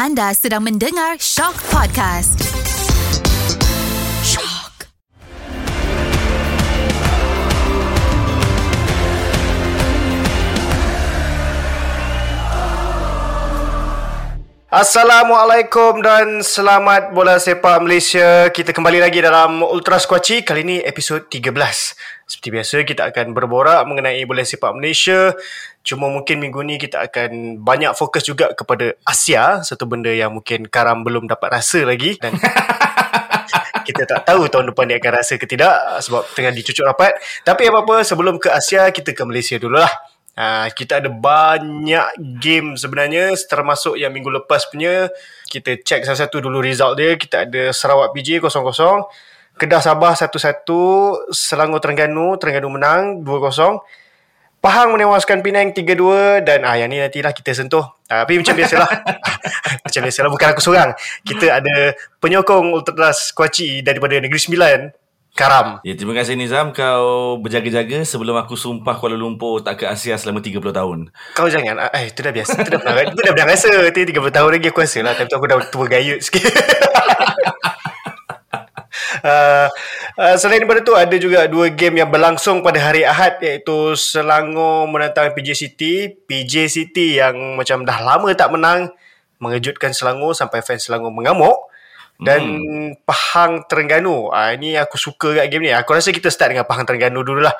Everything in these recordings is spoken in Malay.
Anda sedang mendengar Shock Podcast. Shock. Assalamualaikum dan selamat bola sepak Malaysia. Kita kembali lagi dalam Ultra Squatchy. Kali ini episod 13. Seperti biasa kita akan berborak mengenai bola sepak Malaysia. Cuma mungkin minggu ni kita akan banyak fokus juga kepada Asia. Satu benda yang mungkin Karam belum dapat rasa lagi. Dan kita tak tahu tahun depan dia akan rasa ke tidak sebab tengah dicucuk rapat. Tapi apa-apa sebelum ke Asia kita ke Malaysia dululah. Uh, kita ada banyak game sebenarnya termasuk yang minggu lepas punya kita check satu-satu dulu result dia kita ada Sarawak PJ 0-0 Kedah Sabah 1-1 Selangor Terengganu Terengganu menang 2-0 Pahang menewaskan Penang 3-2 dan ah yang ni nantilah kita sentuh. Uh, tapi macam biasalah. macam biasalah bukan aku seorang. Kita ada penyokong Ultras Kuaci daripada Negeri Sembilan Karam. Ya, terima kasih Nizam. Kau berjaga-jaga sebelum aku sumpah Kuala Lumpur tak ke Asia selama 30 tahun. Kau jangan. ah, Eh, itu dah biasa. Itu dah pernah, itu dah pernah rasa. Itu 30 tahun lagi aku rasa lah. Tapi aku dah tua gayut sikit. Uh, uh, selain daripada tu ada juga dua game yang berlangsung pada hari Ahad iaitu Selangor menantang PJ City. PJ City yang macam dah lama tak menang mengejutkan Selangor sampai fans Selangor mengamuk dan hmm. Pahang Terengganu. Ah ini aku suka kat game ni. Aku rasa kita start dengan Pahang Terengganu dululah.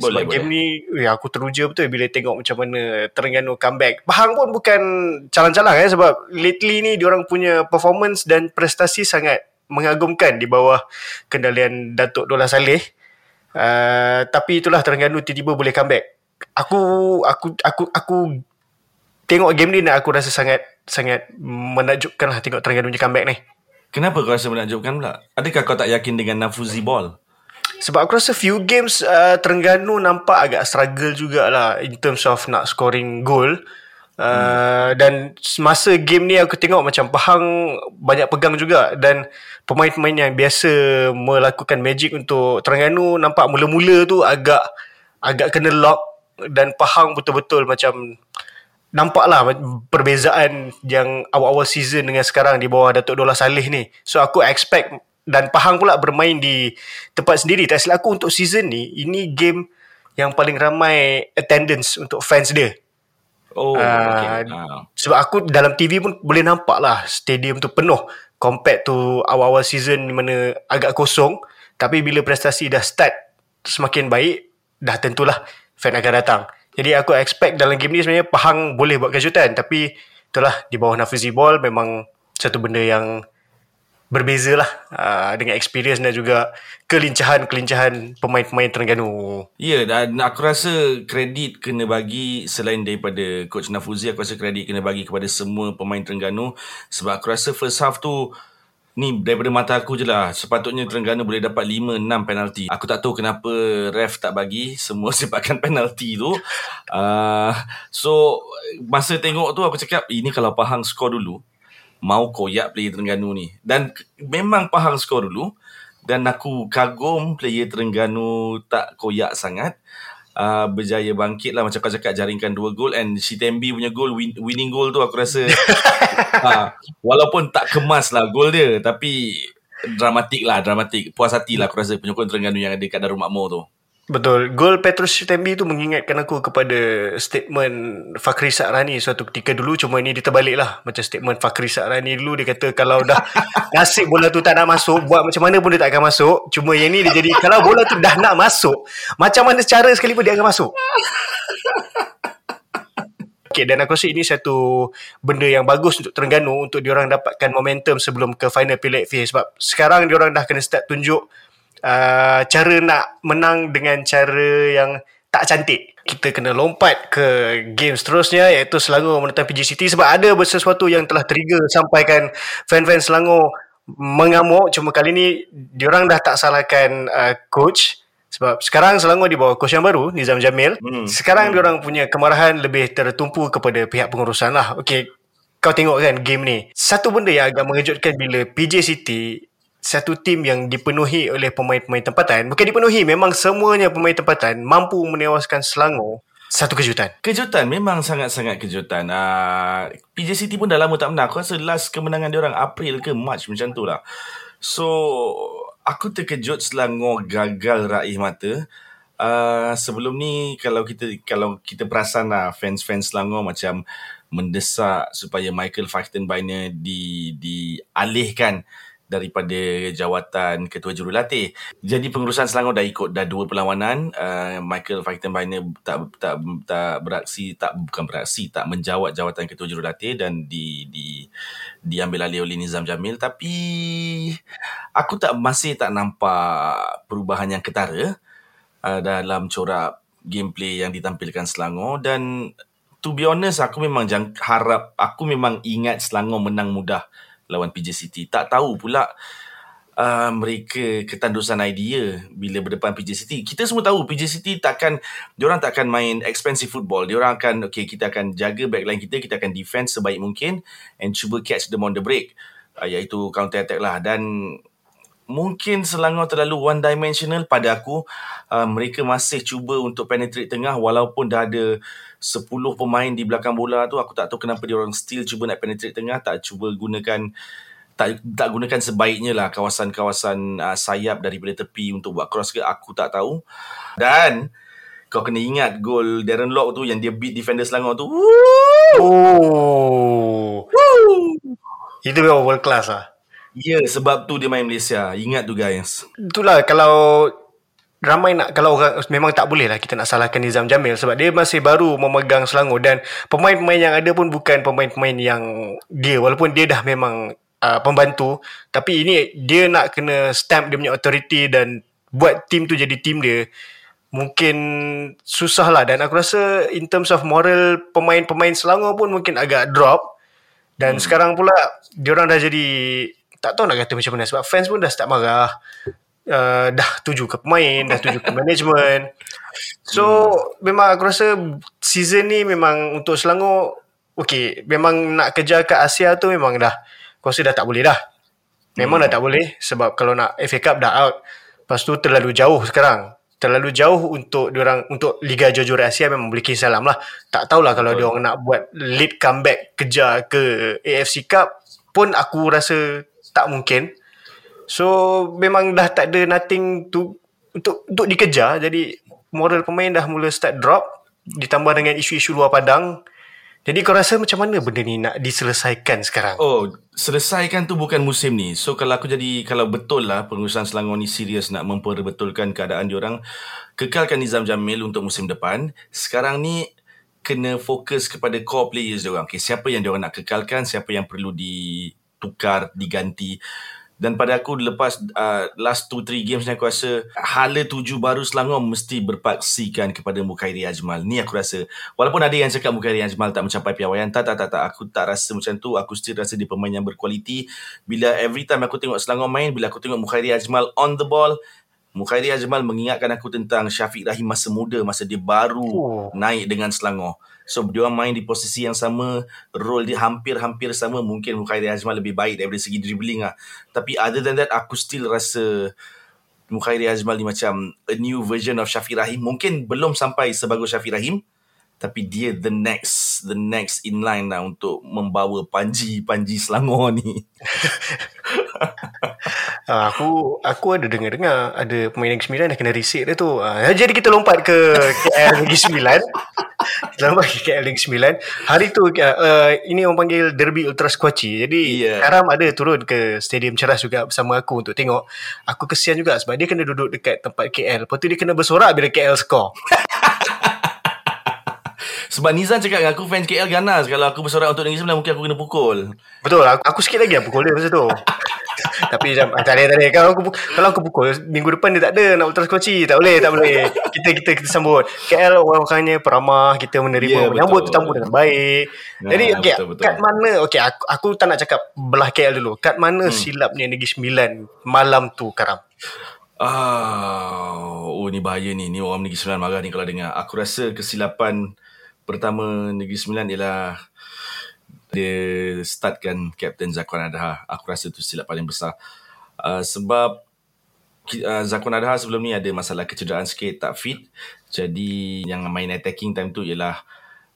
Boleh, Sebab game ni ya aku teruja betul bila tengok macam mana Terengganu comeback. Pahang pun bukan calang-calang eh sebab lately ni diorang punya performance dan prestasi sangat mengagumkan di bawah kendalian Datuk Dola Saleh. Uh, tapi itulah Terengganu tiba-tiba boleh comeback. Aku aku aku aku tengok game ni nak aku rasa sangat sangat menakjubkan lah tengok Terengganu punya comeback ni. Kenapa kau rasa menakjubkan pula? Adakah kau tak yakin dengan Nafuzi Ball? Sebab aku rasa few games uh, Terengganu nampak agak struggle jugalah in terms of nak scoring goal. Uh, hmm. Dan masa game ni aku tengok macam Pahang banyak pegang juga dan pemain-pemain yang biasa melakukan magic untuk Terengganu nampak mula-mula tu agak agak kena lock dan Pahang betul-betul macam nampaklah perbezaan yang awal-awal season dengan sekarang di bawah Datuk Dola Saleh ni. So aku expect dan Pahang pula bermain di tempat sendiri. Tak silap aku untuk season ni, ini game yang paling ramai attendance untuk fans dia. Oh, uh, okay. Uh. Sebab aku dalam TV pun boleh nampak lah stadium tu penuh compared to awal-awal season di mana agak kosong. Tapi bila prestasi dah start semakin baik, dah tentulah fan akan datang. Jadi aku expect dalam game ni sebenarnya Pahang boleh buat kejutan tapi itulah di bawah Nafizi Ball memang satu benda yang berbeza lah uh, dengan experience dan juga kelincahan-kelincahan pemain-pemain Terengganu. Ya, dan aku rasa kredit kena bagi selain daripada Coach Nafuzi, aku rasa kredit kena bagi kepada semua pemain Terengganu. Sebab aku rasa first half tu ni daripada mata aku je lah sepatutnya Terengganu boleh dapat 5-6 penalti. Aku tak tahu kenapa ref tak bagi semua sepakan penalti tu. Uh, so masa tengok tu aku cakap ini kalau Pahang skor dulu mau koyak player Terengganu ni. Dan memang Pahang skor dulu. Dan aku kagum player Terengganu tak koyak sangat. Uh, berjaya bangkit lah. Macam kau cakap jaringkan dua gol. And si Tembi punya gol win, winning goal tu aku rasa uh, walaupun tak kemas lah gol dia tapi dramatik lah dramatik. Puas hati lah aku rasa penyokong Terengganu yang ada kat Darul Makmur tu Betul. Gol Petrus Tembi tu mengingatkan aku kepada statement Fakri Sakrani suatu ketika dulu. Cuma ini diterbalik lah. Macam statement Fakri Sakrani dulu. Dia kata kalau dah nasib bola tu tak nak masuk, buat macam mana pun dia tak akan masuk. Cuma yang ni dia jadi, kalau bola tu dah nak masuk, macam mana cara sekalipun dia akan masuk. Okay, dan aku rasa ini satu benda yang bagus untuk Terengganu untuk diorang dapatkan momentum sebelum ke final Piala FA sebab sekarang diorang dah kena start tunjuk uh, cara nak menang dengan cara yang tak cantik. Kita kena lompat ke game seterusnya iaitu Selangor menentang PG City sebab ada sesuatu yang telah trigger sampaikan fan-fan Selangor mengamuk cuma kali ni diorang dah tak salahkan uh, coach sebab sekarang Selangor di bawah coach yang baru Nizam Jamil hmm. sekarang hmm. diorang punya kemarahan lebih tertumpu kepada pihak pengurusan lah okay, kau tengok kan game ni satu benda yang agak mengejutkan bila PJ City satu tim yang dipenuhi oleh pemain-pemain tempatan bukan dipenuhi memang semuanya pemain tempatan mampu menewaskan Selangor satu kejutan. Kejutan memang sangat-sangat kejutan. Uh, PJ City pun dah lama tak menang. Aku rasa last kemenangan dia orang April ke March macam tu lah. So aku terkejut Selangor gagal raih mata. Uh, sebelum ni kalau kita kalau kita perasan lah fans-fans Selangor macam mendesak supaya Michael Fichtenbeiner di dialihkan daripada jawatan ketua jurulatih. Jadi pengurusan Selangor dah ikut dah dua perlawanan. Uh, Michael Fichtenbeiner tak tak tak beraksi tak bukan beraksi tak menjawat jawatan ketua jurulatih dan di di diambil alih oleh Nizam Jamil tapi aku tak masih tak nampak perubahan yang ketara uh, dalam corak gameplay yang ditampilkan Selangor dan to be honest aku memang jang, harap aku memang ingat Selangor menang mudah lawan PJ City. Tak tahu pula uh, mereka ketandusan idea bila berdepan PJ City. Kita semua tahu PJ City takkan diorang takkan main expensive football. Diorang akan okay kita akan jaga backline kita, kita akan defend sebaik mungkin and cuba catch them on the break. Uh, iaitu counter attack lah dan mungkin Selangor terlalu one dimensional pada aku uh, mereka masih cuba untuk penetrate tengah walaupun dah ada 10 pemain di belakang bola tu aku tak tahu kenapa dia orang still cuba nak penetrate tengah tak cuba gunakan tak tak gunakan sebaiknya lah kawasan-kawasan uh, sayap daripada tepi untuk buat cross ke aku tak tahu dan kau kena ingat gol Darren Lock tu yang dia beat defender Selangor tu Oh. Woo. Itu memang world class lah. Ya, yeah, sebab tu dia main Malaysia. Ingat tu guys. Itulah kalau ramai nak kalau orang memang tak boleh lah kita nak salahkan Nizam Jamil sebab dia masih baru memegang Selangor dan pemain-pemain yang ada pun bukan pemain-pemain yang dia walaupun dia dah memang uh, pembantu tapi ini dia nak kena stamp dia punya authority dan buat team tu jadi team dia mungkin susah lah dan aku rasa in terms of moral pemain-pemain Selangor pun mungkin agak drop dan hmm. sekarang pula diorang dah jadi tak tahu nak kata macam mana sebab fans pun dah start marah uh, dah tuju ke pemain dah tuju ke management so hmm. memang aku rasa season ni memang untuk Selangor okay memang nak kejar ke Asia tu memang dah aku rasa dah tak boleh dah memang hmm. dah tak boleh sebab kalau nak FA Cup dah out lepas tu terlalu jauh sekarang terlalu jauh untuk orang untuk Liga Jujur Asia memang boleh kisah salam lah. Tak tahulah kalau dia orang nak buat lead comeback kejar ke AFC Cup pun aku rasa tak mungkin. So memang dah tak ada nothing to untuk untuk dikejar jadi moral pemain dah mula start drop ditambah dengan isu-isu luar padang. Jadi kau rasa macam mana benda ni nak diselesaikan sekarang? Oh, selesaikan tu bukan musim ni. So kalau aku jadi kalau betul lah pengurusan Selangor ni serius nak memperbetulkan keadaan diorang, kekalkan Nizam Jamil untuk musim depan. Sekarang ni kena fokus kepada core players diorang. Okay, siapa yang diorang nak kekalkan, siapa yang perlu di tukar diganti dan pada aku lepas uh, last 2-3 games ni aku rasa hala tuju baru Selangor mesti berpaksikan kepada Mukhairi Ajmal. Ni aku rasa. Walaupun ada yang cakap Mukhairi Ajmal tak mencapai piawaian. Tak, tak, tak, tak. Aku tak rasa macam tu. Aku still rasa dia pemain yang berkualiti. Bila every time aku tengok Selangor main, bila aku tengok Mukhairi Ajmal on the ball, Mukhairi Ajmal mengingatkan aku tentang Syafiq Rahim masa muda, masa dia baru oh. naik dengan Selangor. So dia main di posisi yang sama, role dia hampir-hampir sama. Mungkin Mukhairi Azmal lebih baik daripada segi dribbling lah. Tapi other than that, aku still rasa Mukhairi Azmal ni macam a new version of Syafiq Rahim. Mungkin belum sampai sebagus Syafiq Rahim. Tapi dia the next the next in line lah untuk membawa Panji-Panji Selangor ni. uh, aku aku ada dengar-dengar ada pemain Negeri Sembilan dah kena reset dia tu. Uh, jadi kita lompat ke KL Negeri Sembilan. Selamat ke KL Negeri Sembilan. Hari tu uh, ini orang panggil Derby Ultra Squatchy. Jadi yeah. Karam ada turun ke Stadium Ceras juga bersama aku untuk tengok. Aku kesian juga sebab dia kena duduk dekat tempat KL. Lepas tu dia kena bersorak bila KL score. Sebab Nizam cakap dengan aku fans KL ganas kalau aku bersorak untuk Negeri Sembilan mungkin aku kena pukul. Betul, aku, aku sikit lagi yang pukul dia masa tu. Tapi macam ah, tak ada tak ada. Kalau aku kalau aku pukul minggu depan dia tak ada nak ultra skoci. Tak boleh, tak boleh. Kita kita kita sambut. KL orang-orangnya peramah, kita menerima yeah, menyambut tetamu dengan baik. Nah, Jadi okey, kat mana okey aku aku tak nak cakap belah KL dulu. Kat mana hmm. silapnya Negeri Sembilan malam tu Karam? Ah, oh ni bahaya ni. Ni orang Negeri Sembilan marah ni kalau dengar. Aku rasa kesilapan pertama Negeri Sembilan ialah dia startkan Captain Zakwan Adha. Aku rasa itu silap paling besar. Uh, sebab uh, Zakwan Adha sebelum ni ada masalah kecederaan sikit, tak fit. Jadi yang main attacking time tu ialah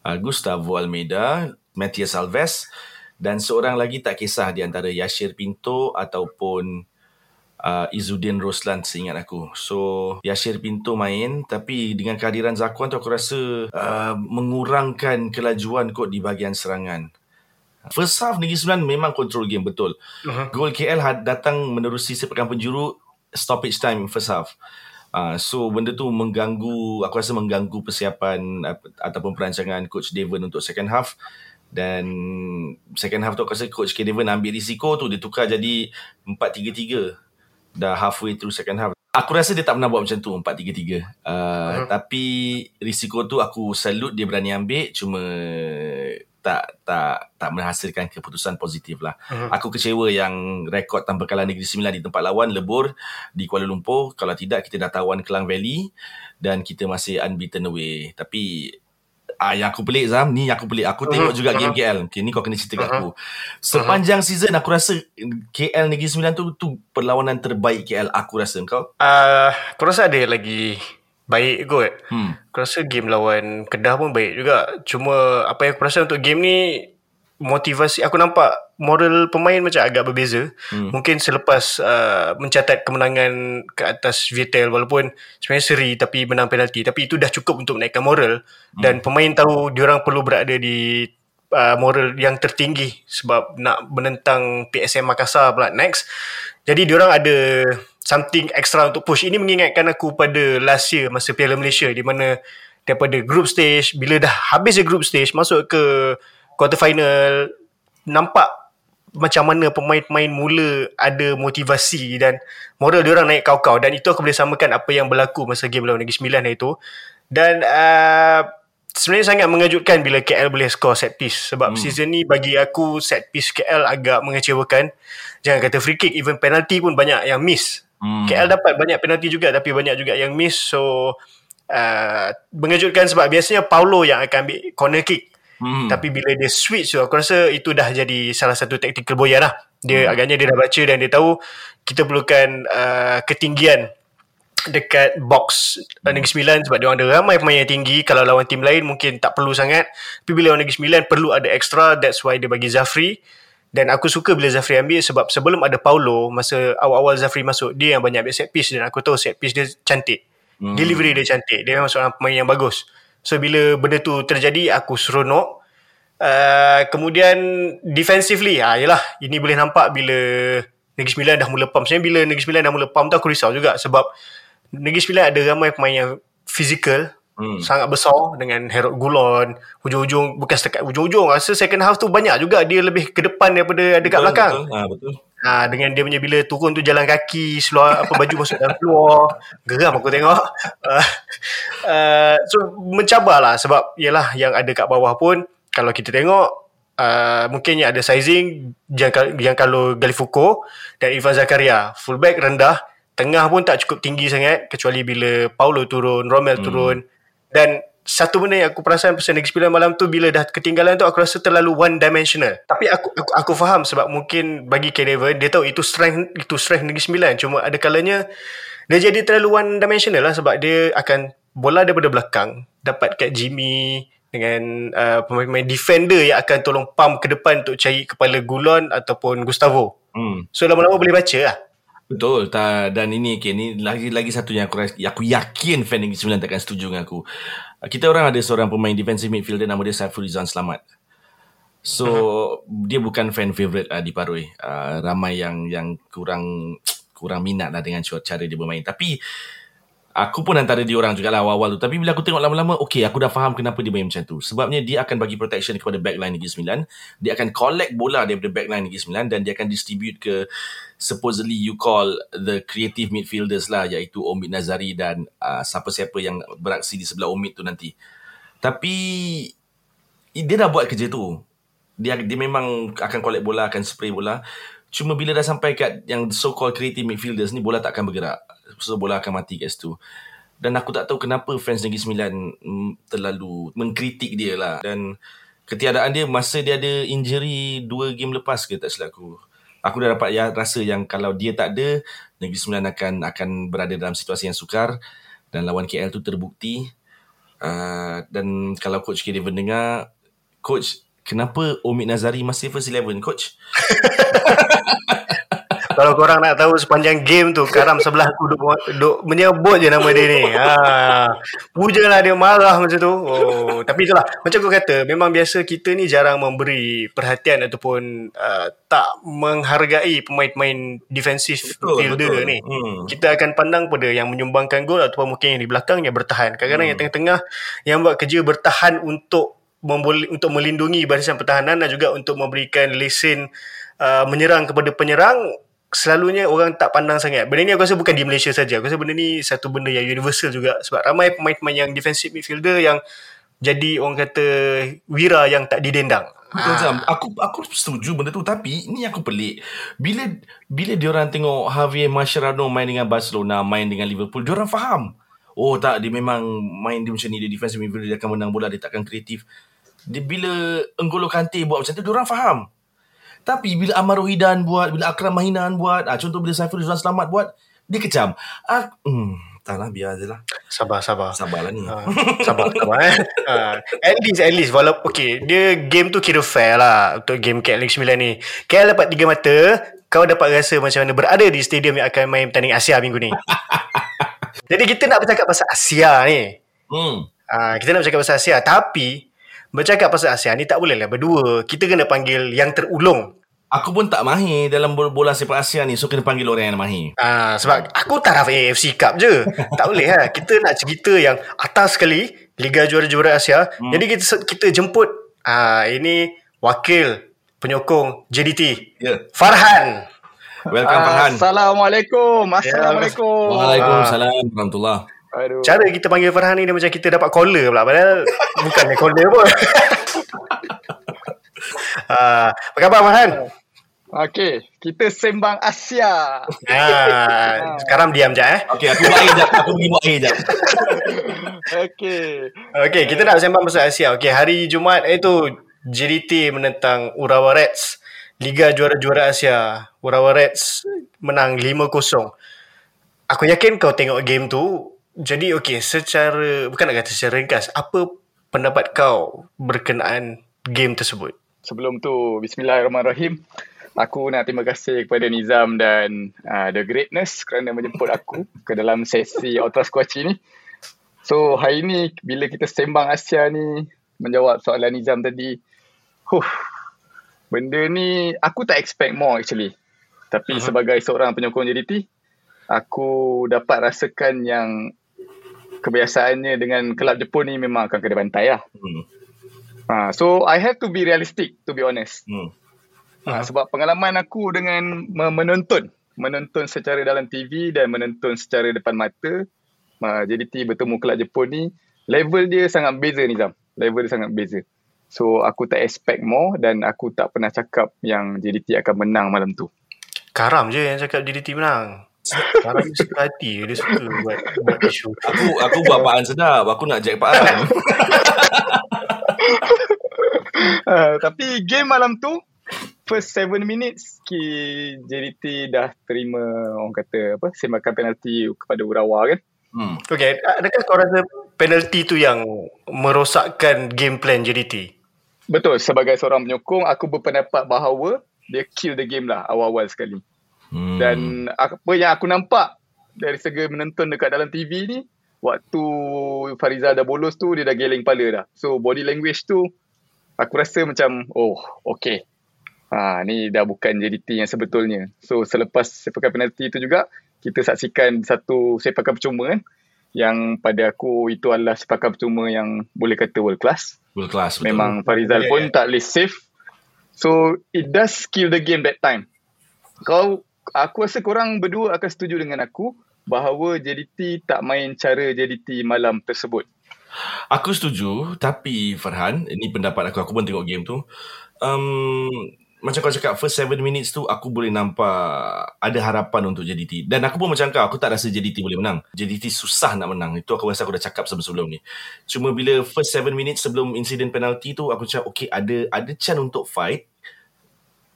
uh, Gustavo Almeida, Matias Alves dan seorang lagi tak kisah di antara Yashir Pinto ataupun uh, Izudin Roslan seingat aku. So Yashir Pinto main tapi dengan kehadiran Zakuan tu aku rasa uh, mengurangkan kelajuan kot di bahagian serangan. First half Negeri Sembilan memang control game betul. Uh-huh. Gol KL datang menerusi sepekan penjuru stoppage time first half. Uh, so benda tu mengganggu aku rasa mengganggu persiapan uh, ataupun perancangan coach Devon untuk second half dan second half tu aku rasa coach K Devon ambil risiko tu dia tukar jadi 4-3-3 dah halfway through second half aku rasa dia tak pernah buat macam tu 4-3-3 uh, uh-huh. tapi risiko tu aku salute dia berani ambil cuma tak tak tak menghasilkan keputusan positif lah. Uh-huh. Aku kecewa yang rekod tanpa kalah Negeri Sembilan di tempat lawan lebur di Kuala Lumpur. Kalau tidak kita dah tawan Kelang Valley dan kita masih unbeaten away. Tapi ah yang aku pelik Zam, ni aku pelik. Aku tengok uh-huh. juga game KL. Okay, ni kau kena cerita kat uh-huh. aku. Sepanjang uh-huh. season aku rasa KL Negeri Sembilan tu tu perlawanan terbaik KL aku rasa kau. Uh, aku rasa ada lagi baik kot. Hmm. Aku rasa game lawan Kedah pun baik juga. Cuma apa yang aku rasa untuk game ni motivasi aku nampak moral pemain macam agak berbeza. Hmm. Mungkin selepas uh, mencatat kemenangan ke atas Viettel walaupun sebenarnya seri tapi menang penalti tapi itu dah cukup untuk menaikkan moral hmm. dan pemain tahu diorang perlu berada di uh, moral yang tertinggi sebab nak menentang PSM Makassar pula next. Jadi diorang ada something extra untuk push. Ini mengingatkan aku pada last year masa Piala Malaysia di mana daripada group stage bila dah habis the group stage masuk ke quarter final nampak macam mana pemain-pemain mula ada motivasi dan moral dia orang naik kau-kau dan itu aku boleh samakan apa yang berlaku masa game lawan Negeri Sembilan itu dan uh, sebenarnya sangat mengejutkan bila KL boleh score set piece sebab hmm. season ni bagi aku set piece KL agak mengecewakan jangan kata free kick even penalty pun banyak yang miss Hmm. KL dapat banyak penalti juga tapi banyak juga yang miss so uh, mengejutkan sebab biasanya Paulo yang akan ambil corner kick. Hmm. Tapi bila dia switch tu aku rasa itu dah jadi salah satu tactical boyan lah. Dia hmm. agaknya dia dah baca dan dia tahu kita perlukan uh, ketinggian dekat box hmm. Negeri Sembilan sebab dia ada ramai pemain yang tinggi kalau lawan tim lain mungkin tak perlu sangat tapi bila lawan Negeri Sembilan perlu ada extra that's why dia bagi Zafri dan aku suka bila Zafri ambil sebab sebelum ada Paulo, masa awal-awal Zafri masuk, dia yang banyak ambil set piece dan aku tahu set piece dia cantik. Hmm. Delivery dia cantik. Dia memang seorang pemain yang bagus. So bila benda tu terjadi, aku seronok. Uh, kemudian defensively, ah, yalah, ini boleh nampak bila Negeri Sembilan dah mula pump. Sebenarnya bila Negeri Sembilan dah mula pump tu aku risau juga sebab Negeri Sembilan ada ramai pemain yang physical, hmm. sangat besar dengan Herod Gulon hujung-hujung bukan setakat hujung-hujung rasa second half tu banyak juga dia lebih ke depan daripada dekat betul, belakang betul. Ha, betul. Ha, dengan dia punya bila turun tu jalan kaki seluar apa baju masuk dalam keluar. Geram aku tengok. Uh, uh, so mencabarlah sebab yalah yang ada kat bawah pun kalau kita tengok Uh, mungkinnya ada sizing yang, yang kalau Galifuko dan Ivan Zakaria fullback rendah tengah pun tak cukup tinggi sangat kecuali bila Paulo turun Romel hmm. turun. Dan satu benda yang aku perasan pasal Negeri Sembilan malam tu bila dah ketinggalan tu aku rasa terlalu one dimensional. Tapi aku aku, aku faham sebab mungkin bagi Kenever dia tahu itu strength itu strength Negeri Sembilan cuma ada kalanya dia jadi terlalu one dimensional lah sebab dia akan bola daripada belakang dapat kat Jimmy dengan uh, pemain-pemain defender yang akan tolong pump ke depan untuk cari kepala Gulon ataupun Gustavo. Hmm. So lama-lama boleh baca lah. Betul ta, dan ini okay, ni lagi lagi satu yang aku aku yakin fan Negeri Sembilan takkan setuju dengan aku. Kita orang ada seorang pemain defensive midfielder nama dia Saiful Rizan Selamat. So uh-huh. dia bukan fan favorite uh, di Paroi. Uh, ramai yang yang kurang kurang minat lah dengan cara dia bermain. Tapi Aku pun antara dia orang juga lah awal-awal tu. Tapi bila aku tengok lama-lama, okay, aku dah faham kenapa dia main macam tu. Sebabnya dia akan bagi protection kepada backline Negeri Sembilan. Dia akan collect bola daripada backline Negeri Sembilan dan dia akan distribute ke supposedly you call the creative midfielders lah iaitu Omid Nazari dan uh, siapa-siapa yang beraksi di sebelah Omid tu nanti. Tapi dia dah buat kerja tu. Dia dia memang akan collect bola, akan spray bola. Cuma bila dah sampai kat yang so-called creative midfielders ni, bola tak akan bergerak so bola akan mati kat situ dan aku tak tahu kenapa fans Negeri Sembilan mm, terlalu mengkritik dia lah dan ketiadaan dia masa dia ada injury dua game lepas ke tak silap aku aku dah dapat ya, rasa yang kalau dia tak ada Negeri Sembilan akan akan berada dalam situasi yang sukar dan lawan KL tu terbukti Uh, dan kalau Coach Kevin dengar, Coach, kenapa Omid Nazari masih first 11, Coach? Kalau korang nak tahu sepanjang game tu Karam sebelah aku duk, duk menyebut je nama dia ni ha. Puja lah dia marah macam tu oh. Tapi itulah Macam aku kata Memang biasa kita ni jarang memberi perhatian Ataupun uh, tak menghargai pemain-pemain defensif fielder betul. ni Hmm. Kita akan pandang pada yang menyumbangkan gol Ataupun mungkin yang di belakang yang bertahan Kadang-kadang yang tengah-tengah Yang buat kerja bertahan untuk membol- untuk melindungi barisan pertahanan dan juga untuk memberikan lesen uh, menyerang kepada penyerang selalunya orang tak pandang sangat. Benda ni aku rasa bukan di Malaysia saja. Aku rasa benda ni satu benda yang universal juga sebab ramai pemain-pemain yang defensive midfielder yang jadi orang kata wira yang tak didendang. Betul Zam. Aku aku setuju benda tu tapi ni aku pelik. Bila bila diorang tengok Javier Mascherano main dengan Barcelona, main dengan Liverpool, diorang faham. Oh tak, dia memang main dia macam ni, dia defensive midfielder, dia akan menang bola, dia takkan kreatif. Dia, bila N'Golo Kante buat macam tu, diorang faham. Tapi bila Amar Rohidan buat, bila Akram Mahinan buat, ah, contoh bila Saiful Rizwan Selamat buat, dia kecam. Ah, hmm, tak lah, biar je lah. Sabar, sabar. Sabarlah ni. Ha, sabar, sabar eh. Ha, at least, at least. Walaupun, okay, dia game tu kira fair lah untuk game KL League 9 ni. KL dapat tiga mata, kau dapat rasa macam mana berada di stadium yang akan main pertandingan Asia minggu ni. Jadi kita nak bercakap pasal Asia ni. Hmm. Ha, kita nak bercakap pasal Asia. Tapi, bercakap pasal Asia ni tak boleh lah berdua. Kita kena panggil yang terulung. Aku pun tak mahir dalam bola, sepak Asia ni, so kena panggil orang yang mahir. Ah, sebab aku taraf AFC Cup je. tak boleh lah. Kita nak cerita yang atas sekali Liga Juara-Juara Asia. Hmm. Jadi kita kita jemput ah ini wakil penyokong JDT. Ya. Farhan. Welcome Farhan. Assalamualaikum. Assalamualaikum. Waalaikumsalam warahmatullahi Aduh. Cara kita panggil Farhan ni dia macam kita dapat caller pula padahal bukannya caller pun. ah, apa khabar Farhan? Okey, kita sembang Asia. Ah, sekarang diam je eh. Okey, aku buat air jap. Aku pergi buat air jap. Okey. Okey, kita nak sembang pasal Asia. Okey, hari Jumaat itu JDT menentang Urawa Reds. Liga Juara-Juara Asia. Urawa Reds menang 5-0. Aku yakin kau tengok game tu. Jadi okey, secara bukan nak kata secara ringkas, apa pendapat kau berkenaan game tersebut? Sebelum tu, bismillahirrahmanirrahim. Aku nak terima kasih kepada Nizam dan uh, The Greatness kerana menjemput aku ke dalam sesi Ultras Kuaci ni. So, hari ni bila kita sembang Asia ni, menjawab soalan Nizam tadi, huh, benda ni aku tak expect more actually. Tapi uh-huh. sebagai seorang penyokong JDT, aku dapat rasakan yang kebiasaannya dengan kelab Jepun ni memang akan kena bantai lah. Hmm. Ha, so I have to be realistic to be honest. Hmm. Ha, sebab pengalaman aku dengan me- menonton, menonton secara dalam TV dan menonton secara depan mata, ha, JDT bertemu kelab Jepun ni, level dia sangat beza Nizam. Level dia sangat beza. So aku tak expect more dan aku tak pernah cakap yang JDT akan menang malam tu. Karam je yang cakap JDT menang. Karam ni suka hati. Dia suka buat, buat isu. Aku aku buat Pak An sedap. Aku nak jack Pak An. Uh, tapi game malam tu first 7 minutes ki JDT dah terima orang kata apa sembakan penalti kepada Urawa kan. Hmm. Okay, adakah kau rasa penalti tu yang merosakkan game plan JDT? Betul sebagai seorang penyokong aku berpendapat bahawa dia kill the game lah awal-awal sekali. Hmm. Dan apa yang aku nampak dari segi menonton dekat dalam TV ni waktu Farizal dah bolos tu dia dah geleng kepala dah. So body language tu aku rasa macam oh okay. Ha, ni dah bukan JDT yang sebetulnya. So selepas sepakan penalti tu juga kita saksikan satu sepakan percuma kan yang pada aku itu adalah sepakan percuma yang boleh kata world class. World class betul. Memang Farizal Ya, pun ya. tak boleh save. So it does kill the game that time. Kau aku rasa korang berdua akan setuju dengan aku bahawa JDT tak main cara JDT malam tersebut. Aku setuju Tapi Farhan Ini pendapat aku. Aku pun tengok game tu. Um, Macam kau cakap First 7 minutes tu Aku boleh nampak Ada harapan untuk JDT Dan aku pun macam kau Aku tak rasa JDT boleh menang. JDT susah nak menang. Itu aku rasa aku dah cakap sebelum-sebelum ni. Cuma bila first 7 minutes Sebelum insiden penalti tu Aku cakap Okay ada Ada chance untuk fight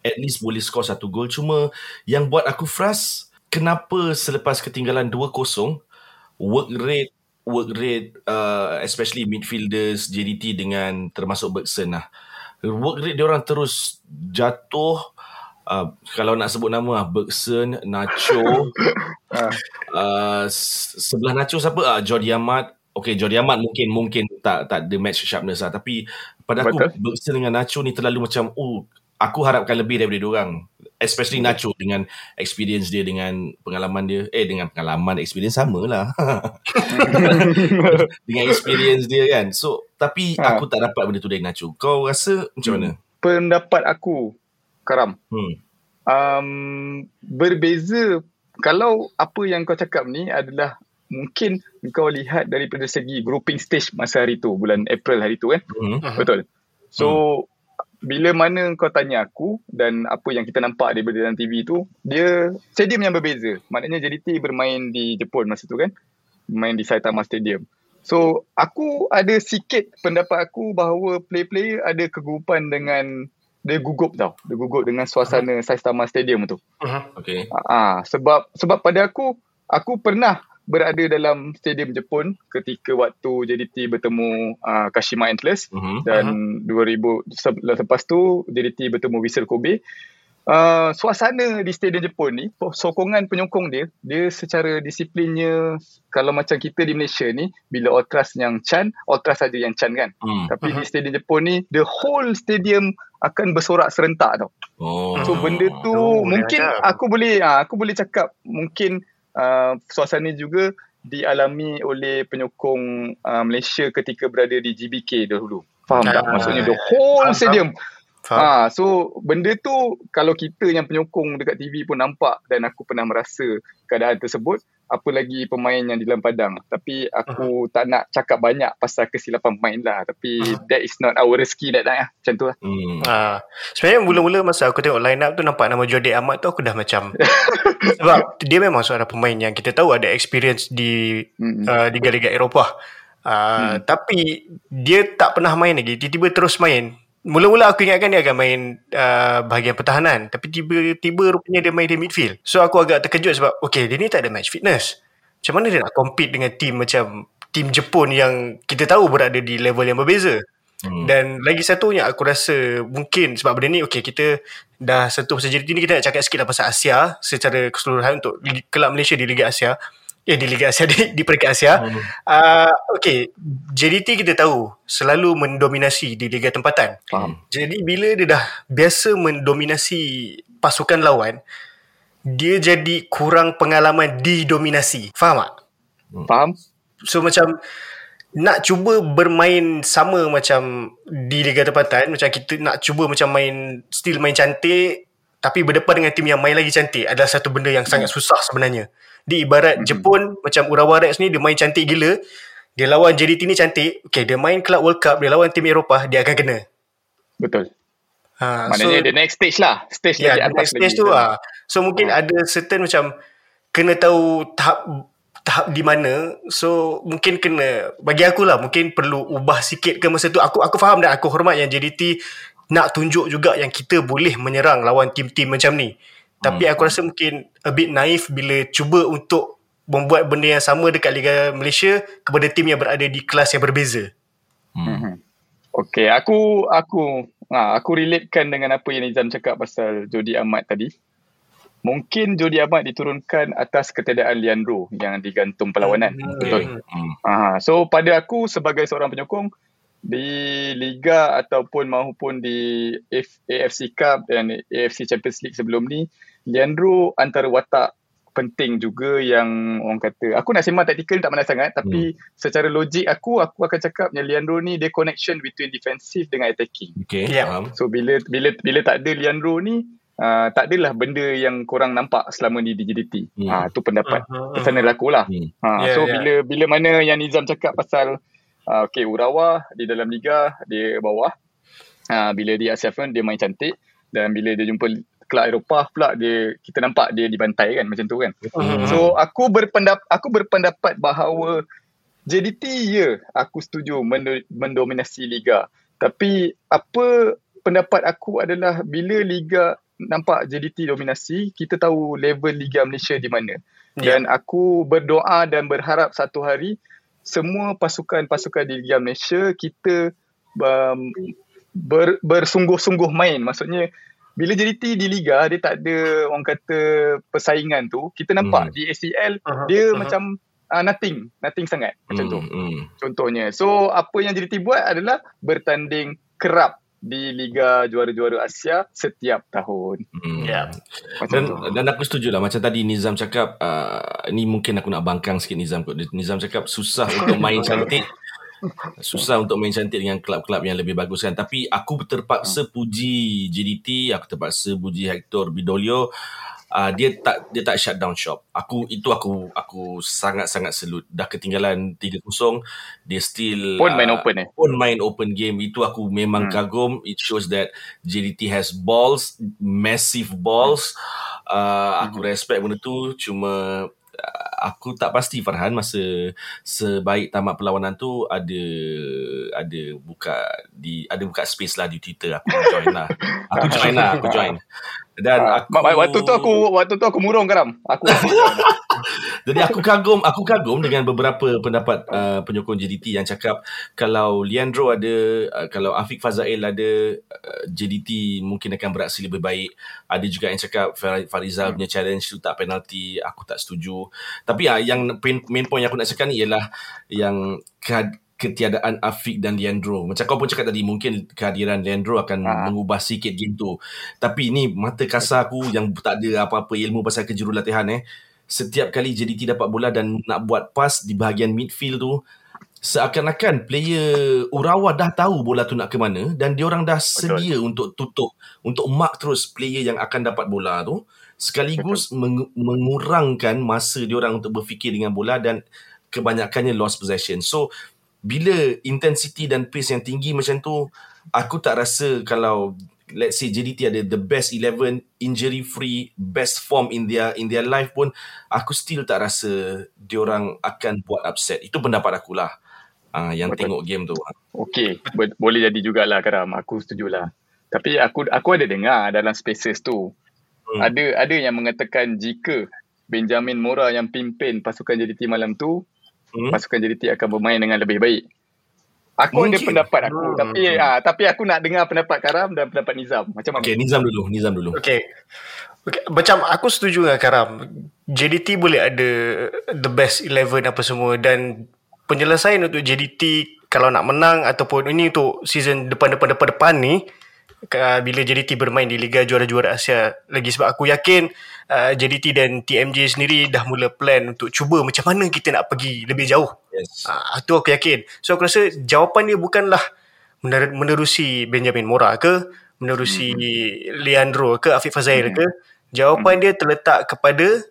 At least boleh score satu gol Cuma Yang buat aku frust Kenapa selepas ketinggalan 2-0 Work rate work rate uh, especially midfielders JDT dengan termasuk Bergson lah. Work rate dia orang terus jatuh uh, kalau nak sebut nama lah Bergson, Nacho. uh, sebelah Nacho siapa? Uh, Jordi Amat. Okay, Jordi Amat mungkin mungkin tak tak ada match sharpness lah. Tapi pada aku Betul. Bergson dengan Nacho ni terlalu macam oh aku harapkan lebih daripada dia orang. Especially Nacho dengan experience dia dengan pengalaman dia. Eh dengan pengalaman experience sama lah. dengan experience dia kan. So tapi Ha. aku tak dapat benda tu dari Nacho. Kau rasa macam mana? Pendapat aku, Karam, Hmm. um, berbeza kalau apa yang kau cakap ni adalah mungkin kau lihat daripada segi grouping stage masa hari tu bulan April hari tu kan Hmm. betul so bila mana kau tanya aku dan apa yang kita nampak daripada dalam TV tu dia stadium yang berbeza. Maknanya JDT bermain di Jepun masa tu kan? Main di Saitama Stadium. So aku ada sikit pendapat aku bahawa player-player ada kegugupan dengan dia gugup tau. Dia gugup dengan suasana Saitama Stadium tu. Mhm. Okay. Ah, sebab sebab pada aku aku pernah berada dalam stadium Jepun ketika waktu JDT bertemu uh, Kashima Antlers Mhm. dan 2000 se- lepas tu JDT bertemu Vissel Kobe. Uh, suasana di stadium Jepun ni sokongan penyokong dia dia secara disiplinnya kalau macam kita di Malaysia ni bila ultras yang Chan ultras saja yang Chan kan Hmm. tapi di stadium Jepun ni the whole stadium akan bersorak serentak tau Oh. So benda tu Oh, mungkin aku boleh ah, aku boleh cakap mungkin uh, suasana juga dialami oleh penyokong uh, Malaysia ketika berada di GBK dahulu. Faham tak? Ah, Maksudnya the whole stadium. Faham? Ah, so benda tu kalau kita yang penyokong dekat TV pun nampak dan aku pernah merasa keadaan tersebut, apa lagi pemain yang di dalam padang. Tapi aku tak nak cakap banyak pasal kesilapan pemain lah. Tapi that is not our rezeki that time lah. Macam tu lah. Hmm. Ah, sebenarnya mula-mula masa aku tengok line up tu nampak nama Jordi Amat tu aku dah macam sebab dia memang seorang pemain yang kita tahu ada experience di Mm-mm. uh, liga-liga Eropah. Uh, Tapi dia tak pernah main lagi. Tiba-tiba terus main. Mula-mula aku ingatkan dia akan main uh, bahagian pertahanan. Tapi tiba-tiba rupanya dia main di midfield. So aku agak terkejut sebab okay dia ni tak ada match fitness. Macam mana dia nak compete dengan team macam team Jepun yang kita tahu berada di level yang berbeza. Hmm. Dan lagi satunya aku rasa mungkin sebab benda ni okay kita dah sentuh pasal JDT ni kita nak cakap sikit lah pasal Asia secara keseluruhan untuk kelab Malaysia di Liga Asia. Eh di Liga Asia di, di peringkat Asia. Hmm. Uh, okay JDT kita tahu selalu mendominasi di Liga Tempatan. Faham. Jadi bila dia dah biasa mendominasi pasukan lawan dia jadi kurang pengalaman didominasi. Faham tak? Faham? So macam nak cuba bermain sama macam di Liga Tempatan macam kita nak cuba macam main still main cantik tapi berdepan dengan tim yang main lagi cantik adalah satu benda yang sangat susah sebenarnya. Di ibarat Jepun macam Urawa Reds ni dia main cantik gila dia lawan JDT ni cantik okay dia main Club World Cup dia lawan tim Eropah dia akan kena. Betul. Ha, Maknanya the next stage lah. Stage Ya, lagi yeah, atas stage lagi. tu ah. So mungkin ada certain macam kena tahu tahap tahap di mana. So mungkin kena bagi aku lah mungkin perlu ubah sikit ke masa tu. Aku aku faham dan aku hormat yang JDT nak tunjuk juga yang kita boleh menyerang lawan tim-tim macam ni. Tapi aku rasa mungkin a bit naif bila cuba untuk membuat benda yang sama dekat Liga Malaysia kepada tim yang berada di kelas yang berbeza. Hmm. Okay, aku aku ha, aku relatekan dengan apa yang Nizam cakap pasal Jody Ahmad tadi. Mungkin Jody Ahmad diturunkan atas ketiadaan Leandro yang digantung perlawanan. Hmm. Betul. Hmm. Aha, so pada aku sebagai seorang penyokong di Liga ataupun maupun di AFC Cup dan AFC Champions League sebelum ni, Leandro antara watak penting juga yang orang kata aku nak sembang taktikal ni tak pandai sangat tapi hmm. secara logik aku aku akan cakap yang Leandro ni dia connection between defensive dengan attacking. Okay, Ya. faham. So bila bila bila tak ada Leandro ni uh, tak adalah benda yang korang nampak selama ni di JDT. Hmm. Ah tu pendapat personal aku lah. Hmm. Ha, Ya, so ya. bila bila mana yang Nizam cakap pasal uh, okay Urawa di dalam liga dia bawah. Ha, bila dia Asia dia main cantik dan bila dia jumpa kelab Eropah pula dia kita nampak dia dibantai kan macam tu kan. Hmm. So aku berpendapat aku berpendapat bahawa JDT ya aku setuju mendo- mendominasi liga. Tapi apa pendapat aku adalah bila liga nampak JDT dominasi, kita tahu level liga Malaysia di mana. Ya. Dan aku berdoa dan berharap satu hari semua pasukan-pasukan di Liga Malaysia kita um, ber, bersungguh-sungguh main. Maksudnya bila JDT di Liga dia tak ada orang kata persaingan tu. Kita nampak Hmm. di ACL Uh-huh, dia uh-huh. macam uh, nothing. Nothing sangat macam Hmm, tu. hmm. Contohnya. So apa yang JDT buat adalah bertanding kerap di Liga Juara-Juara Asia setiap tahun. Hmm. Ya. Macam Dan tu. dan aku setuju lah macam tadi Nizam cakap uh, ni mungkin aku nak bangkang sikit Nizam kot. Nizam cakap susah untuk main cantik. Susah untuk main cantik dengan kelab-kelab yang lebih bagus kan. Tapi aku terpaksa puji JDT, aku terpaksa puji Hector Bidolio. Uh, dia tak dia tak shut down shop. Aku itu aku aku sangat-sangat salute. Dah ketinggalan 3-0 dia still Pun main uh, open eh. pun main open game itu aku memang Hmm. kagum it shows that JDT has balls massive balls uh, aku Hmm. respect benda tu cuma aku tak pasti Farhan masa sebaik tamat perlawanan tu ada ada buka di ada buka space lah di Twitter aku join lah. Aku join lah aku join dan Ah, aku waktu tu aku waktu tu aku murung karam. Aku Jadi aku kagum aku kagum dengan beberapa pendapat uh, penyokong JDT yang cakap kalau Leandro ada uh, kalau Afiq Fazail ada uh, JDT mungkin akan beraksi lebih baik. Ada juga yang cakap Far- Farizal punya challenge tu tak penalti, aku tak setuju. Tapi uh, yang main, main point yang aku nak cakap ni ialah yang ketiadaan Afiq dan Leandro. Macam kau pun cakap tadi mungkin kehadiran Leandro akan Ha. mengubah sikit game tu. Tapi ni mata kasar aku yang tak ada apa-apa ilmu pasal kejurulatihan eh setiap kali JDT dapat bola dan nak buat pass di bahagian midfield tu seakan-akan player Urawa dah tahu bola tu nak ke mana dan diorang dah sedia untuk tutup untuk mark terus player yang akan dapat bola tu sekaligus meng- mengurangkan masa diorang untuk berfikir dengan bola dan kebanyakannya lost possession. So bila intensity dan pace yang tinggi macam tu aku tak rasa kalau let's say JDT ada the best 11 injury free best form in their in their life pun aku still tak rasa diorang akan buat upset itu pendapat aku lah uh, yang Betul. tengok game tu Okey, bo- boleh jadi jugalah Karam. Aku setujulah. Tapi aku aku ada dengar dalam spaces tu. Hmm. Ada ada yang mengatakan jika Benjamin Mora yang pimpin pasukan JDT malam tu, hmm? pasukan JDT akan bermain dengan lebih baik. Aku ada Mungkin. pendapat aku Hmm. tapi ah tapi aku nak dengar pendapat Karam dan pendapat Nizam. Macam mana? Okay, Nizam dulu Nizam dulu Okay. okay. Macam aku setuju dengan Karam. JDT boleh ada the best 11 apa semua dan penyelesaian untuk JDT kalau nak menang ataupun ini untuk season depan-depan-depan-depan ni uh, bila JDT bermain di Liga Juara-Juara Asia lagi sebab aku yakin uh, JDT dan TMJ sendiri dah mula plan untuk cuba macam mana kita nak pergi lebih jauh yes. Ah, tu aku yakin. So aku rasa jawapan dia bukanlah mener- menerusi Benjamin Mora ke, menerusi Leandro ke, Afiq Fazail ke. Jawapan dia terletak kepada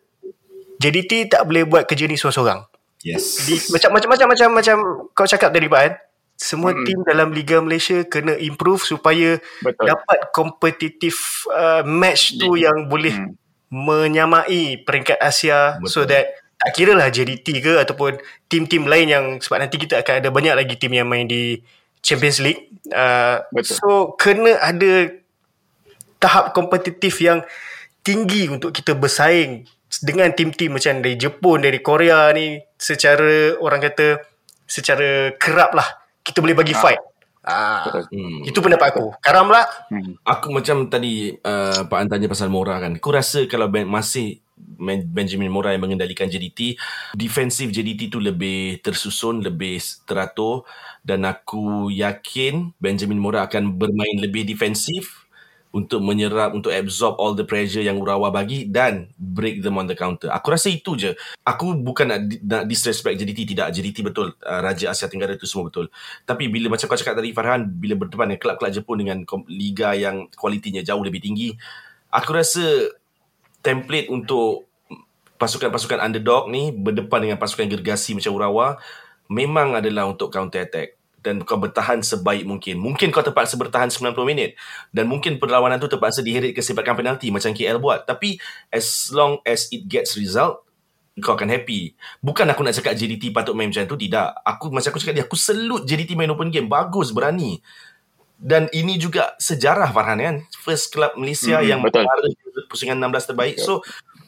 JDT tak boleh buat kerja ni seorang-seorang. yes. Di, macam macam macam macam macam kau cakap tadi Pak An, semua Hmm. tim dalam Liga Malaysia kena improve supaya Betul. dapat kompetitif uh, match tu yang boleh Hmm. menyamai peringkat Asia Betul. so that tak kira lah JDT ke ataupun tim-tim lain yang sebab nanti kita akan ada banyak lagi tim yang main di Champions League. Uh, Betul. so kena ada tahap kompetitif yang tinggi untuk kita bersaing dengan tim-tim macam dari Jepun, dari Korea ni secara orang kata secara kerap lah kita boleh bagi Ah. fight. Ah. Hmm. itu pendapat aku. Karam lah. Hmm. Aku macam tadi uh, Pak An tanya pasal Mora kan. Aku rasa kalau ben, masih Ben- Benjamin Mora yang mengendalikan JDT, defensif JDT tu lebih tersusun, lebih teratur dan aku yakin Benjamin Mora akan bermain lebih defensif untuk menyerap, untuk absorb all the pressure yang Urawa bagi dan break them on the counter. Aku rasa itu je. Aku bukan nak, nak disrespect JDT, tidak. JDT betul. Uh, Raja Asia Tenggara itu semua betul. Tapi bila macam kau cakap tadi Farhan, bila berdepan dengan kelab-kelab Jepun dengan liga yang kualitinya jauh lebih tinggi, aku rasa template untuk pasukan-pasukan underdog ni berdepan dengan pasukan gergasi macam Urawa memang adalah untuk counter attack dan kau bertahan sebaik mungkin. Mungkin kau terpaksa bertahan 90 minit dan mungkin perlawanan tu terpaksa diheret ke sepakan penalti macam KL buat. Tapi as long as it gets result, kau akan happy. Bukan aku nak cakap JDT patut main macam tu, tidak. Aku macam aku cakap dia, aku selut JDT main open game. Bagus, berani. Dan ini juga sejarah Farhan kan. First club Malaysia Hmm, yang betul. membawa pusingan 16 terbaik. So,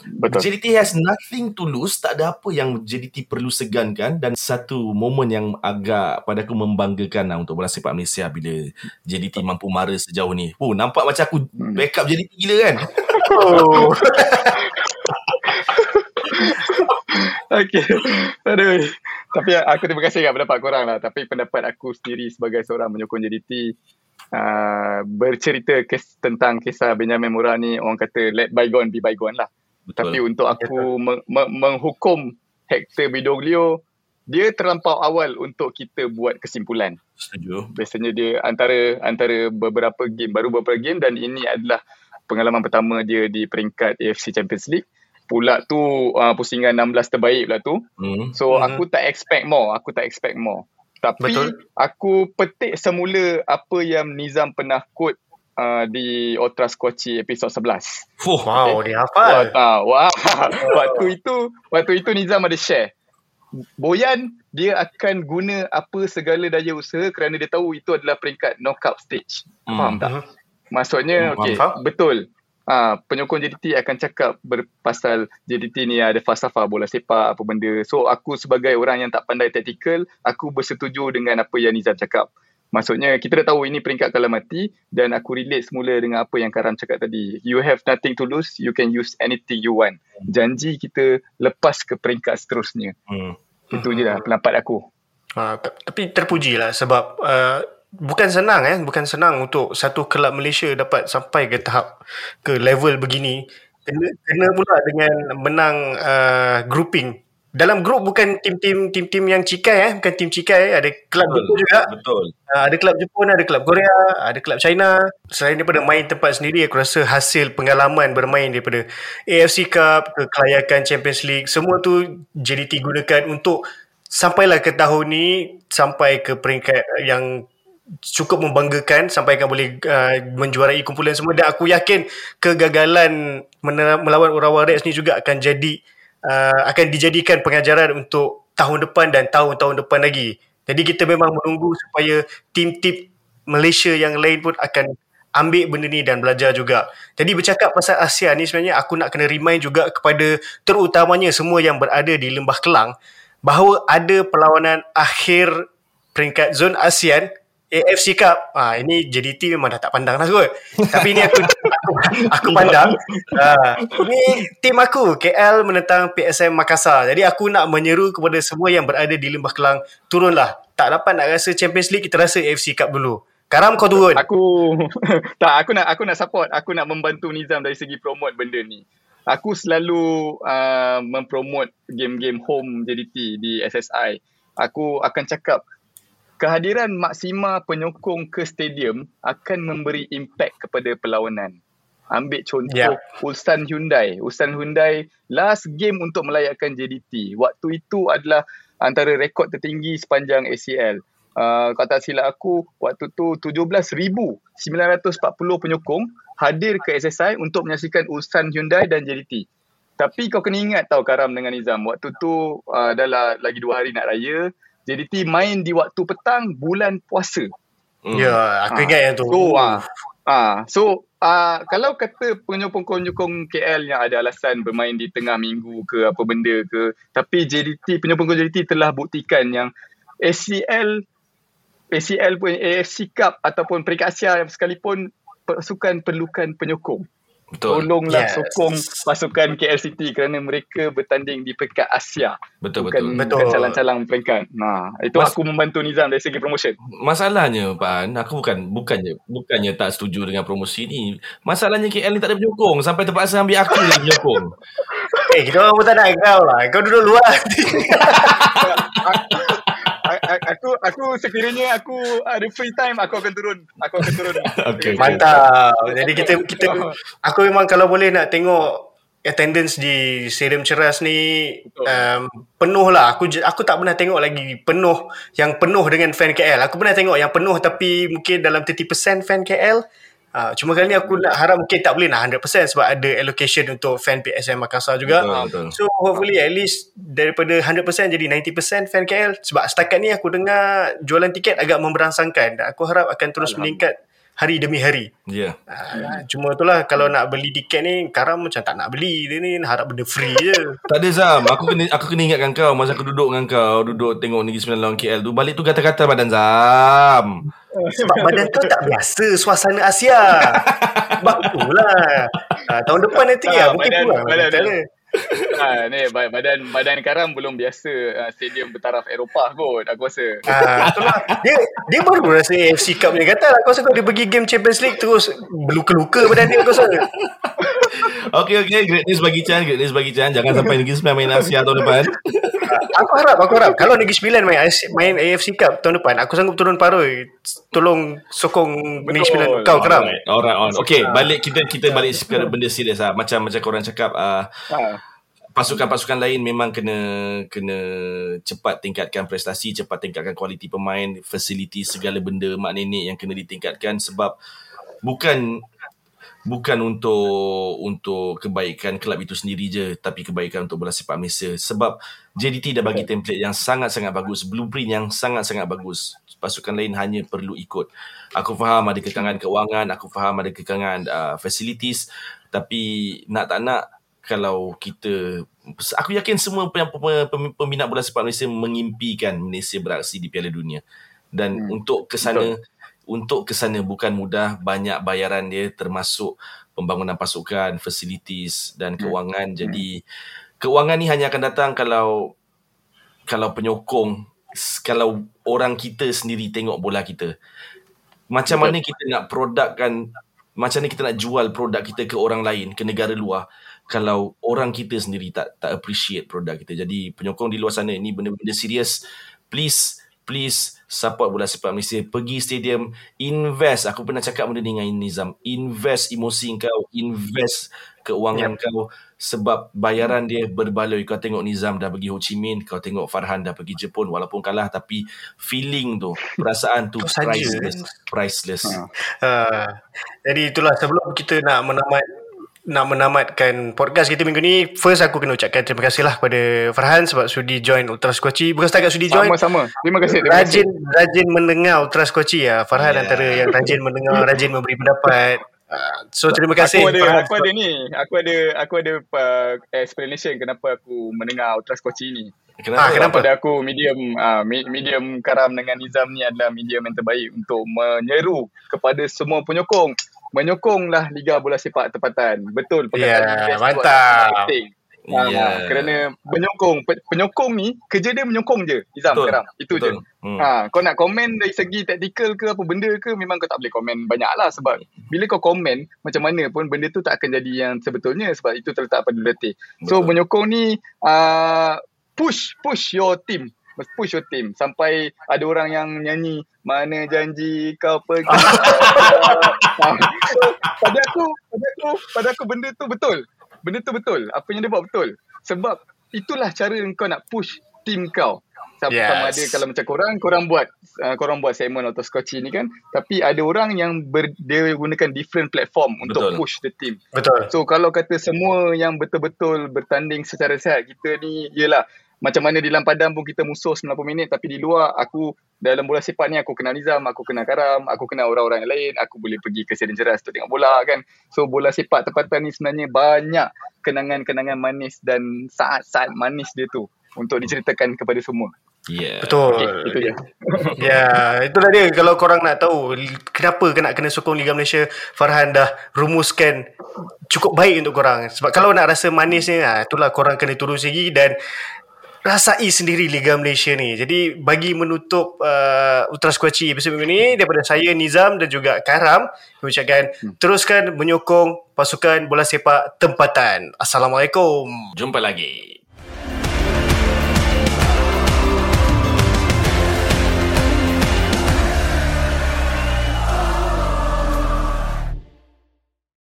Betul. JDT has nothing to lose. Tak ada apa yang JDT perlu segankan dan satu momen yang agak pada aku membanggakan lah untuk bola sepak Malaysia bila JDT mampu mara sejauh ni. Oh, nampak macam aku Hmm. backup JDT gila kan? Oh. Okay. Aduh. Tapi aku terima kasih kat pendapat korang lah. Tapi pendapat aku sendiri sebagai seorang penyokong JDT uh, bercerita kes, tentang kisah Benjamin Mura ni orang kata let bygone be bygone lah. Betul. Tapi untuk aku me- me- menghukum Hector Bidoglio dia terlampau awal untuk kita buat kesimpulan. Setuju. Biasanya dia antara antara beberapa game baru beberapa game dan ini adalah pengalaman pertama dia di peringkat AFC Champions League. Pula tu uh, pusingan 16 terbaik pula tu. Hmm. So mm-hmm. aku tak expect more, aku tak expect more. Tapi Betul. aku petik semula apa yang Nizam pernah quote uh, di Ultra Squatchy episod 11. Fuh. Wow, dia Wah, hafal. ah, wah. waktu itu waktu itu Nizam ada share. Boyan dia akan guna apa segala daya usaha kerana dia tahu itu adalah peringkat knockout stage. Hmm. Faham tak? Mhm. Maksudnya Hmm, okey, betul. Ah, penyokong JDT akan cakap berpasal JDT ni ada falsafah bola sepak apa benda. So aku sebagai orang yang tak pandai taktikal, aku bersetuju dengan apa yang Nizam cakap. Maksudnya kita dah tahu ini peringkat kalah mati dan aku relate semula dengan apa yang Karam cakap tadi. You have nothing to lose, you can use anything you want. Janji kita lepas ke peringkat seterusnya. Hmm. Itu je lah pendapat aku. Ha, t- tapi terpujilah sebab uh, bukan senang eh, bukan senang untuk satu kelab Malaysia dapat sampai ke tahap ke level begini. Kena kena pula dengan menang uh, grouping. Dalam grup bukan tim-tim tim-tim yang cikai eh, bukan tim cikai, ada kelab Jepun juga. Betul. Uh, ada kelab Jepun, ada kelab Korea, ada kelab China. Selain daripada main tempat sendiri, aku rasa hasil pengalaman bermain daripada AFC Cup ke kelayakan Champions League, semua tu JDT gunakan untuk sampailah ke tahun ni sampai ke peringkat yang cukup membanggakan sampai akan boleh uh, menjuarai kumpulan semua dan aku yakin kegagalan melawan Urawa Reds ni juga akan jadi uh, akan dijadikan pengajaran untuk tahun depan dan tahun-tahun depan lagi. Jadi kita memang menunggu supaya tim-tim Malaysia yang lain pun akan ambil benda ni dan belajar juga. Jadi bercakap pasal Asia ni sebenarnya aku nak kena remind juga kepada terutamanya semua yang berada di Lembah Kelang bahawa ada perlawanan akhir peringkat zon ASEAN AFC Cup. Ha, ini JDT memang dah tak pandang lah kot. Tapi ni aku aku, aku pandang. Ha, ini tim aku KL menentang PSM Makassar. Jadi aku nak menyeru kepada semua yang berada di Lembah Kelang turunlah. Tak dapat nak rasa Champions League kita rasa AFC Cup dulu. Karam kau turun. Aku tak aku nak aku nak support, aku nak membantu Nizam dari segi promote benda ni. Aku selalu uh, mempromote game-game home JDT di SSI. Aku akan cakap kehadiran maksima penyokong ke stadium akan memberi impact kepada perlawanan. Ambil contoh yeah. Ulsan Hyundai. Ulsan Hyundai last game untuk melayakkan JDT. Waktu itu adalah antara rekod tertinggi sepanjang ACL. Uh, kata silap aku, waktu tu 17,940 penyokong hadir ke SSI untuk menyaksikan Ulsan Hyundai dan JDT. Tapi kau kena ingat tau Karam dengan Nizam. Waktu tu uh, adalah lagi dua hari nak raya. JDT main di waktu petang bulan puasa. Hmm. Ya, aku Ah. ingat yang tu. So, ah, ah, so ah, kalau kata penyokong-penyokong KL yang ada alasan bermain di tengah minggu ke apa benda ke, tapi JDT, penyokong JDT telah buktikan yang ACL, ACL pun AFC Cup ataupun peringkat Asia sekalipun pasukan perlukan penyokong. Betul. Tolonglah Yes. sokong pasukan KL City kerana mereka bertanding di peringkat Asia. Betul bukan, betul. Betul. bukan calang-calang peringkat. Nah, itu Mas- aku membantu Nizam dari segi promotion. Masalahnya Pan, aku bukan bukannya bukannya tak setuju dengan promosi ni. Masalahnya KL ni tak ada penyokong sampai terpaksa ambil aku jadi penyokong. Eh, kita orang pun tak nak kau lah. Kau duduk luar. Aku aku sekiranya aku ada free time aku akan turun aku akan turun Okey. Mantap. Jadi kita kita aku memang kalau boleh nak tengok attendance di Stadium Ceras ni um, penuh lah. Aku aku tak pernah tengok lagi penuh yang penuh dengan fan KL. Aku pernah tengok yang penuh tapi mungkin dalam 30% fan KL. Uh, cuma kali ni aku nak harap mungkin tak boleh nak 100% sebab ada allocation untuk fan PSM Makassar juga. Betul, betul. So hopefully at least daripada 100% jadi 90% fan KL sebab setakat ni aku dengar jualan tiket agak memberangsangkan dan aku harap akan terus meningkat hari demi hari. Ya. Yeah. Uh, cuma itulah kalau nak beli tiket ni Karam macam tak nak beli Dia ni harap benda free je Tak ada Zam Aku kena aku kena ingatkan kau Masa aku duduk dengan kau Duduk tengok Negeri Sembilan lawan KL tu Balik tu kata-kata badan Zam Sebab badan kau tak biasa Suasana Asia. Sebab itulah uh, Tahun depan nanti Ah, lah Mungkin badan- kurang badan- badan, ha, ni ba- badan badan Karam belum biasa uh, stadium bertaraf Eropah kot aku rasa. Itulah. Dia dia baru rasa AFC Cup punya kata lah. Kau rasa kau dia pergi game Champions League terus berluka-luka badan dia kau rasa. Okay okay Great news bagi Chan Great news bagi Chan Jangan sampai Negeri Sembilan main Asia tahun depan Aku harap, aku harap. Kalau Negeri Sembilan main, AFC main AFC Cup tahun depan, aku sanggup turun paroi. Tolong sokong Negeri. Sembilan. Kau keram. Alright, alright, on. Okay, balik kita kita balik benda serius ah. Macam macam korang cakap ah Ha. Pasukan-pasukan lain memang kena kena cepat tingkatkan prestasi, cepat tingkatkan kualiti pemain, fasiliti segala benda mak nenek yang kena ditingkatkan sebab bukan bukan untuk untuk kebaikan kelab itu sendiri je tapi kebaikan untuk bola sepak Malaysia. Sebab JDT dah bagi template yang sangat-sangat bagus blueprint yang sangat-sangat bagus. Pasukan lain hanya perlu ikut. Aku faham ada kekangan kewangan aku faham ada kekangan uh, facilities tapi nak tak nak kalau kita aku yakin semua pem- pem- pem- peminat bola sepak Malaysia mengimpikan Malaysia beraksi di Piala Dunia. Dan hmm. untuk ke sana untuk ke sana bukan mudah. Banyak bayaran dia termasuk pembangunan pasukan facilities dan kewangan. Hmm. jadi kewangan ni hanya akan datang kalau kalau penyokong kalau orang kita sendiri tengok bola kita. Macam mana kita nak produkkan macam mana kita nak jual produk kita ke orang lain ke negara luar kalau orang kita sendiri tak tak appreciate produk kita. Jadi penyokong di luar sana ni benda-benda serius please please support bola sepak Malaysia. Pergi stadium invest. Aku pernah cakap benda ni dengan Nizam. Invest emosi kau invest keuangan yeah. kau sebab bayaran dia berbaloi. Kau tengok Nizam dah pergi Ho Chi Minh kau tengok Farhan dah pergi Jepun walaupun kalah tapi feeling tu perasaan tu priceless priceless. Ha. Uh, jadi itulah sebelum kita nak menamat nak menamatkan podcast kita minggu ni First aku kena ucapkan terima kasih lah kepada Farhan Sebab sudi join Ultra Squatchy Bukan setakat sudi join Sama-sama. Terima kasih. Terima kasih. Rajin rajin mendengar Ultra Squatchy ya. Farhan Yeah. antara yang rajin mendengar, rajin memberi pendapat. Uh, so terima kasih Aku ada Farhan. aku ada ni. Aku ada aku ada uh, explanation kenapa aku mendengar Ultra Squatchy ni. Ah, kenapa? Pada aku medium uh, medium Karam dengan Nizam ni adalah medium yang terbaik untuk menyeru kepada semua penyokong menyokonglah Liga Bola Sepak Tempatan. Betul Ya, tu mantap. penting. Ya. Yeah. kerana menyokong pe- penyokong ni kerja dia menyokong je Nizam Betul, Karam. Itu betul. je. Hmm. Ha, kau nak komen dari segi taktikal ke apa benda ke memang kau tak boleh komen banyak lah sebab bila kau komen macam mana pun benda tu tak akan jadi yang sebetulnya sebab itu terletak pada letih. So menyokong ni uh, push push your team Must push your team sampai ada orang yang nyanyi mana janji kau pergi? So, pada aku pada aku pada aku benda tu betul. Benda tu betul. Apa yang dia buat betul. Sebab itulah cara kau nak push team kau. Sama, Yes. sama ada kalau macam korang korang buat uh, korang buat segmen atau scotchy ni kan. Tapi ada orang yang ber, dia gunakan different platform untuk Betul. push the team. Betul. So kalau kata semua yang betul-betul bertanding secara sihat kita ni ialah macam mana di dalam padang pun kita musuh 90 minit tapi di luar aku dalam bola sepak ni aku kenal Nizam, aku kenal Karam, aku kenal orang-orang yang lain, aku boleh pergi ke Stadium Ceras untuk tengok bola kan. So bola sepak tempatan ni sebenarnya banyak kenangan-kenangan manis dan saat-saat manis dia tu untuk diceritakan kepada semua. Yeah. Betul. Okay, itu je. Ya, itulah dia. Kalau korang nak tahu kenapa nak kena sokong Liga Malaysia, Farhan dah rumuskan cukup baik untuk korang. Sebab kalau nak rasa manisnya, ha, itulah korang kena turun segi dan rasai sendiri Liga Malaysia ni. Jadi bagi menutup uh, Ultra Squatchy episod minggu ni daripada saya Nizam dan juga Karam mengucapkan teruskan menyokong pasukan bola sepak tempatan. Assalamualaikum. Jumpa lagi.